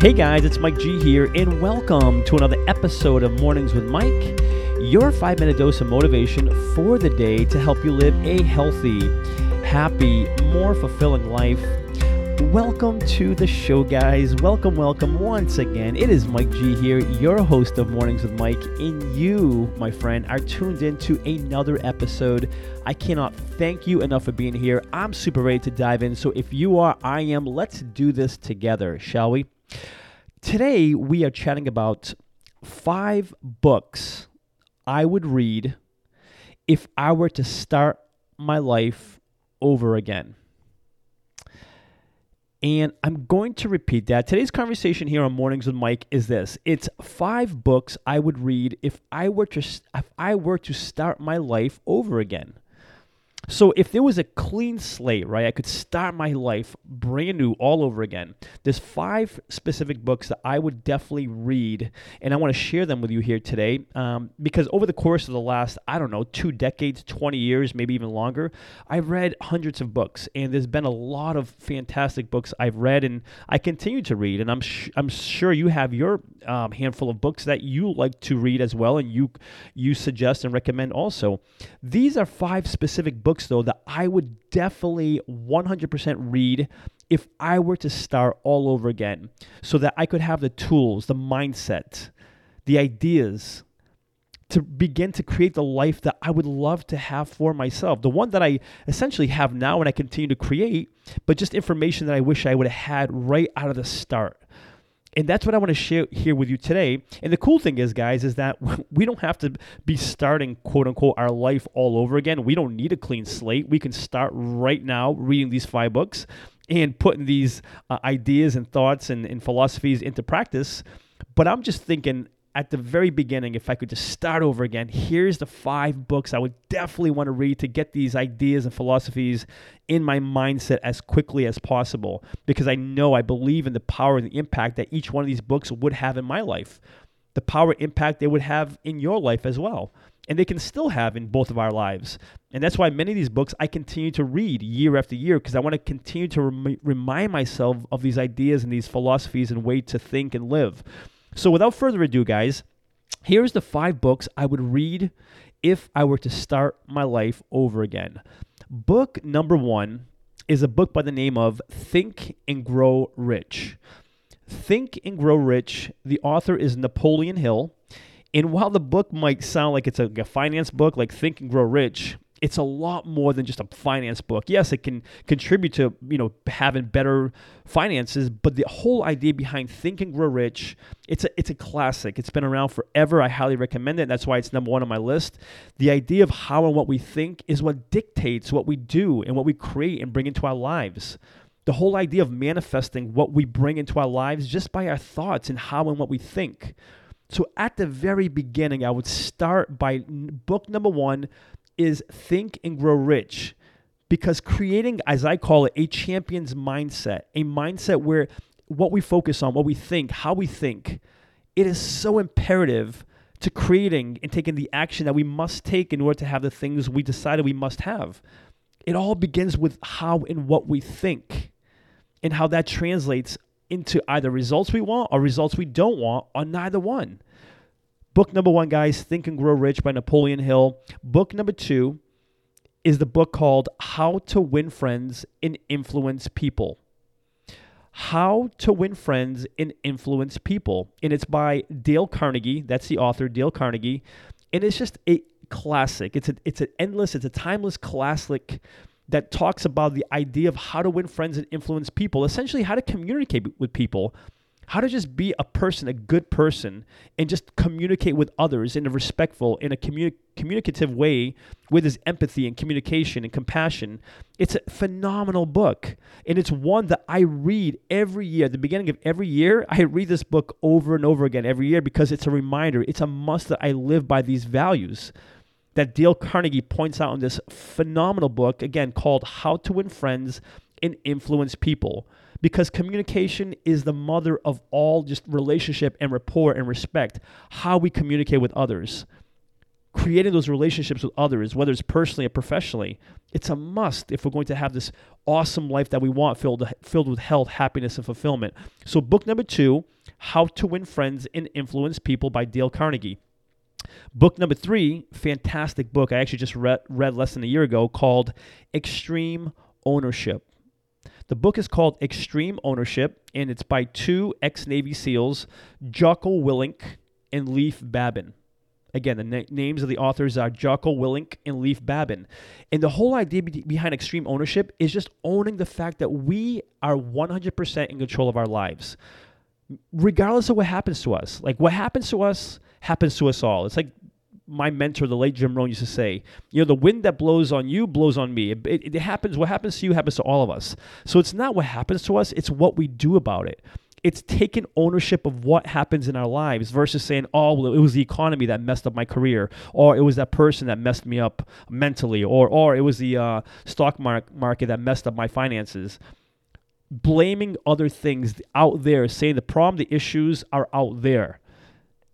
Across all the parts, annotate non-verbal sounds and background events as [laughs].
Hey guys, it's Mike G here, and welcome to another episode of Mornings with Mike, your five minute dose of motivation for the day to help you live a healthy, happy, more fulfilling life. Welcome to the show, guys. Welcome, welcome once again. It is Mike G here, your host of Mornings with Mike, and you, my friend, are tuned in to another episode. I cannot thank you enough for being here. I'm super ready to dive in. So if you are, I am. Let's do this together, shall we? Today, we are chatting about five books I would read if I were to start my life over again. And I'm going to repeat that. Today's conversation here on Mornings with Mike is this. It's five books I would read if I were to if I were to start my life over again. So if there was a clean slate, right, I could start my life brand new all over again. There's five specific books that I would definitely read, and I want to share them with you here today. Um, because over the course of the last, I don't know, two decades, 20 years, maybe even longer, I've read hundreds of books, and there's been a lot of fantastic books I've read, and I continue to read. And I'm sh- I'm sure you have your um, handful of books that you like to read as well, and you you suggest and recommend also. These are five specific books books, though, that I would definitely 100% read if I were to start all over again so that I could have the tools, the mindset, the ideas to begin to create the life that I would love to have for myself. The one that I essentially have now and I continue to create, but just information that I wish I would have had right out of the start. And that's what I want to share here with you today. And the cool thing is, guys, is that [laughs] we don't have to be starting, quote unquote, our life all over again. We don't need a clean slate. We can start right now reading these five books and putting these uh, ideas and thoughts and, and philosophies into practice. But I'm just thinking at the very beginning, if I could just start over again, here's the five books I would definitely want to read to get these ideas and philosophies in my mindset as quickly as possible because I know I believe in the power and the impact that each one of these books would have in my life, the power impact they would have in your life as well. And they can still have in both of our lives. And that's why many of these books I continue to read year after year because I want to continue to rem- remind myself of these ideas and these philosophies and way to think and live. So without further ado, guys, here's the five books I would read if I were to start my life over again. Book number one is a book by the name of Think and Grow Rich. Think and Grow Rich, the author is Napoleon Hill. And while the book might sound like it's a, finance book, like Think and Grow Rich, it's a lot more than just a finance book. Yes, it can contribute to you know having better finances, but the whole idea behind Think and Grow Rich, it's a it's a classic. It's been around forever. I highly recommend it. That's why it's number one on my list. The idea of how and what we think is what dictates what we do and what we create and bring into our lives. The whole idea of manifesting what we bring into our lives just by our thoughts and how and what we think. So at the very beginning, I would start by book number one, is think and grow rich because creating, as I call it, a champion's mindset, a mindset where what we focus on, what we think, how we think, it is so imperative to creating and taking the action that we must take in order to have the things we decided we must have. It all begins with how and what we think and how that translates into either results we want or results we don't want or neither one. Book number one, guys, Think and Grow Rich by Napoleon Hill. Book number two is the book called How to Win Friends and Influence People. How to Win Friends and Influence People. And it's by Dale Carnegie. That's the author, Dale Carnegie. And it's just a classic. It's a, it's an endless, it's a timeless classic that talks about the idea of how to win friends and influence people, essentially how to communicate with people how to just be a person, a good person, and just communicate with others in a respectful, in a communi- communicative way with his empathy and communication and compassion. It's a phenomenal book. And it's one that I read every year. At the beginning of every year, I read this book over and over again every year because it's a reminder, it's a must that I live by these values that Dale Carnegie points out in this phenomenal book, again, called How to Win Friends and Influence People because communication is the mother of all just relationship and rapport and respect, how we communicate with others. creating those relationships with others, whether it's personally or professionally, it's a must if we're going to have this awesome life that we want filled, filled with health, happiness, and fulfillment. So, book number two, How to Win Friends and Influence People by Dale Carnegie. Book number three, fantastic book I actually just read, read less than a year ago called Extreme Ownership. The book is called Extreme Ownership, and it's by two ex Navy SEALs, Jocko Willink and Leif Babin. Again, the na- names of the authors are Jocko Willink and Leif Babin. And the whole idea be- behind extreme ownership is just owning the fact that we are 100% in control of our lives, regardless of what happens to us. Like, what happens to us happens to us all. It's like my mentor, the late Jim Rohn, used to say, you know, the wind that blows on you blows on me. It, it, it, happens, what happens to you happens to all of us. So it's not what happens to us, it's what we do about it it's taking ownership of what happens in our lives versus saying, oh, well, it was the economy that messed up my career, or it was that person that messed me up mentally, or, or it was the uh, stock mar- market that messed up my finances. Blaming other things out there, saying the problem, the issues are out there.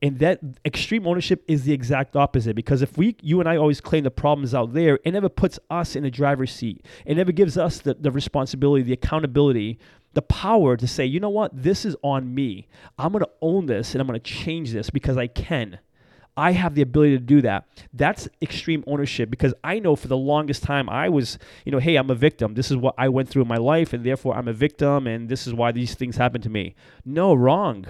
And that extreme ownership is the exact opposite because if we, you and I always claim the problems out there, it never puts us in the driver's seat. It never gives us the, the responsibility, the accountability the power to say, you know what, this is on me. I'm going to own this and I'm going to change this because I can. I have the ability to do that. That's extreme ownership because I know for the longest time I was, you know, hey, I'm a victim. This is what I went through in my life and therefore I'm a victim and this is why these things happen to me. No, wrong.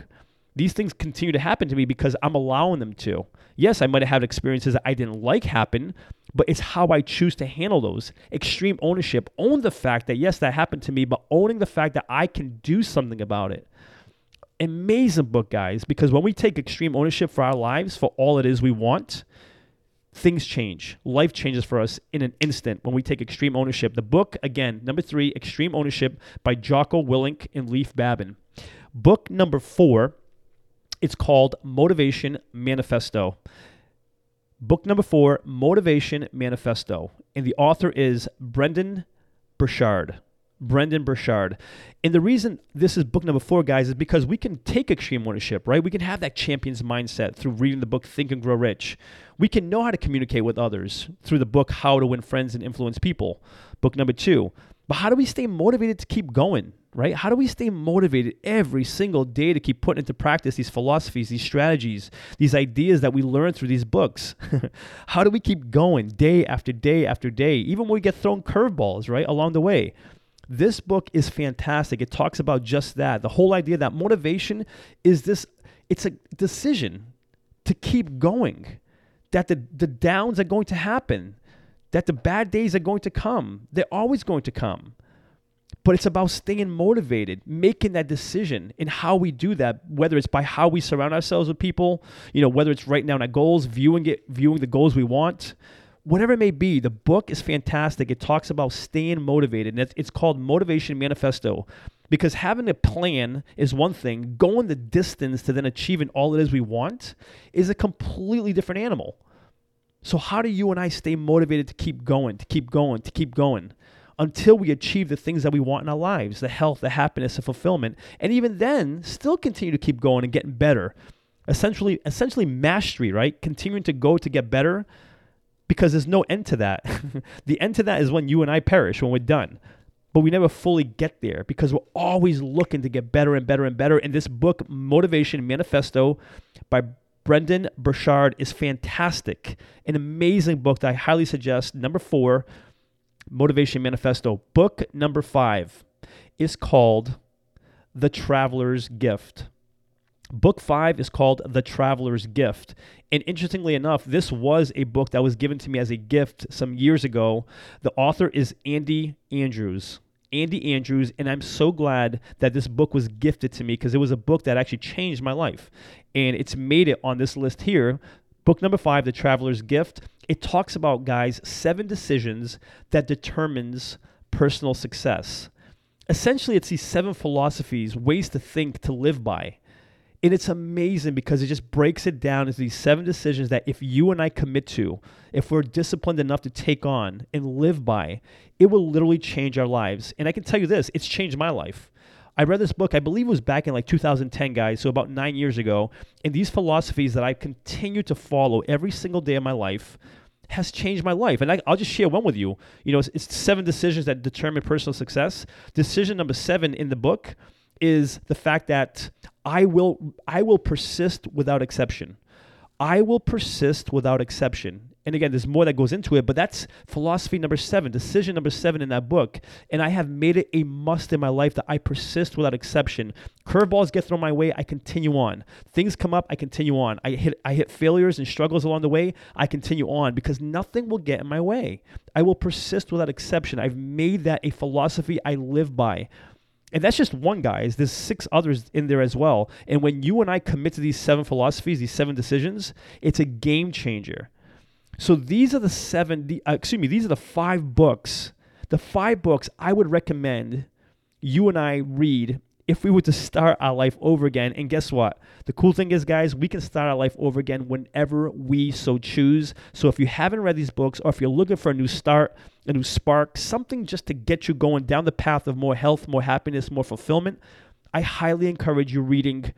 These things continue to happen to me because I'm allowing them to. Yes, I might have had experiences that I didn't like happen, but it's how I choose to handle those. Extreme ownership. Own the fact that, yes, that happened to me, but owning the fact that I can do something about it. Amazing book, guys, because when we take extreme ownership for our lives, for all it is we want, things change. Life changes for us in an instant when we take extreme ownership. The book, again, number three, Extreme Ownership by Jocko Willink and Leif Babin. Book number four, it's called Motivation Manifesto. Book number four, Motivation Manifesto. And the author is Brendon Burchard. Brendon Burchard. And the reason this is book number four, guys, is because we can take extreme ownership, right? We can have that champion's mindset through reading the book Think and Grow Rich. We can know how to communicate with others through the book How to Win Friends and Influence People. Book number two. But how do we stay motivated to keep going? right? How do we stay motivated every single day to keep putting into practice these philosophies, these strategies, these ideas that we learn through these books? [laughs] How do we keep going day after day after day, even when we get thrown curveballs, right, along the way? This book is fantastic. It talks about just that. The whole idea that motivation is this it's a decision to keep going. That the, the downs are going to happen. That the bad days are going to come. They're always going to come but it's about staying motivated, making that decision in how we do that, whether it's by how we surround ourselves with people, you know, whether it's writing down our goals, viewing it, viewing the goals we want, whatever it may be. The book is fantastic. It talks about staying motivated, and it's called Motivation Manifesto. Because having a plan is one thing, going the distance to then achieving all it is we want is a completely different animal. So, how do you and I stay motivated to keep going, to keep going, to keep going? until we achieve the things that we want in our lives the health, the happiness, the fulfillment. And even then, still continue to keep going and getting better. Essentially, essentially mastery, right? Continuing to go to get better because there's no end to that. [laughs] the end to that is when you and I perish, when we're done. But we never fully get there because we're always looking to get better and better and better. And this book, Motivation Manifesto by Brendon Burchard, is fantastic. An amazing book that I highly suggest. Number four, Motivation Manifesto. Book number five is called The Traveler's Gift. Book five is called The Traveler's Gift. And interestingly enough, this was a book that was given to me as a gift some years ago. The author is Andy Andrews. Andy Andrews, and I'm so glad that this book was gifted to me because it was a book that actually changed my life. And it's made it on this list here. Book number five, The Traveler's Gift it talks about guys seven decisions that determines personal success essentially it's these seven philosophies ways to think to live by and it's amazing because it just breaks it down into these seven decisions that if you and I commit to, if we're disciplined enough to take on and live by, it will literally change our lives. And I can tell you this, it's changed my life. I read this book, I believe it was back in like 2010, guys, so about nine years ago. And these philosophies that I continue to follow every single day of my life has changed my life. And I, will just share one with you. You know, it's, it's seven decisions that determine personal success. Decision number seven in the book is the fact that I will I will persist without exception. I will persist without exception. And again, there's more that goes into it, but that's philosophy number seven, decision number seven in that book. And I have made it a must in my life that I persist without exception. Curveballs get thrown my way, I continue on. Things come up, I continue on. I hit I hit failures and struggles along the way, I continue on because nothing will get in my way. I will persist without exception. I've made that a philosophy I live by. And that's just one, guys. There's six others in there as well. And when you and I commit to these seven philosophies, these seven decisions, it's a game changer. So these are the seven, the, uh, excuse me, these are the five books, the five books I would recommend you and I read if we were to start our life over again. And guess what? The cool thing is, guys, we can start our life over again whenever we so choose. So if you haven't read these books or if you're looking for a new start, a new spark, something just to get you going down the path of more health, more happiness, more fulfillment, I highly encourage you reading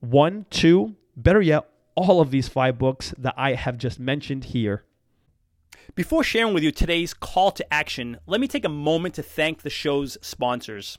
one, two, better yet, all of these five books that I have just mentioned here. Before sharing with you today's call to action, let me take a moment to thank the show's sponsors.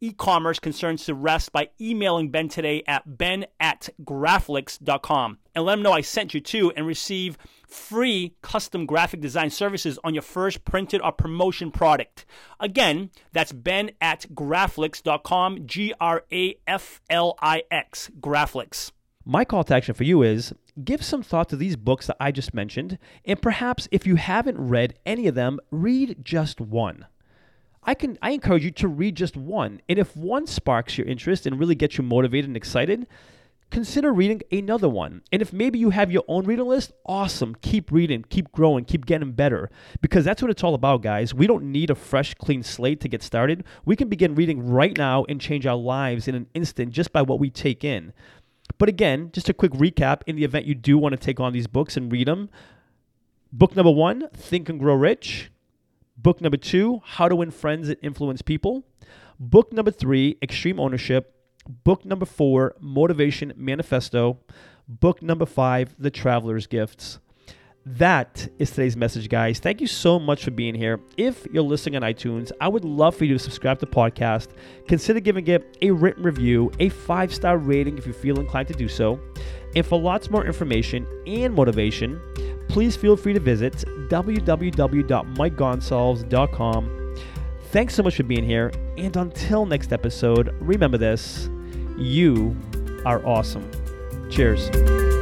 e-commerce concerns to rest by emailing Ben today at ben at graflix.com and let him know I sent you to and receive free custom graphic design services on your first printed or promotion product. Again, that's ben at graflix.com, G-R-A-F-L-I-X, Graflix. My call to action for you is give some thought to these books that I just mentioned, and perhaps if you haven't read any of them, read just one. I can I encourage you to read just one. And if one sparks your interest and really gets you motivated and excited, consider reading another one. And if maybe you have your own reading list, awesome. Keep reading, keep growing, keep getting better. Because that's what it's all about, guys. We don't need a fresh, clean slate to get started. We can begin reading right now and change our lives in an instant just by what we take in. But again, just a quick recap in the event you do want to take on these books and read them. Book number one, Think and Grow Rich. Book number two, How to Win Friends and Influence People. Book number three, Extreme Ownership. Book number four, Motivation Manifesto. Book number five, The Traveler's Gifts. That is today's message, guys. Thank you so much for being here. If you're listening on iTunes, I would love for you to subscribe to the podcast. Consider giving it a written review, a five star rating if you feel inclined to do so. And for lots more information and motivation, please feel free to visit www.mikegonsalves.com. Thanks so much for being here, and until next episode, remember this you are awesome. Cheers.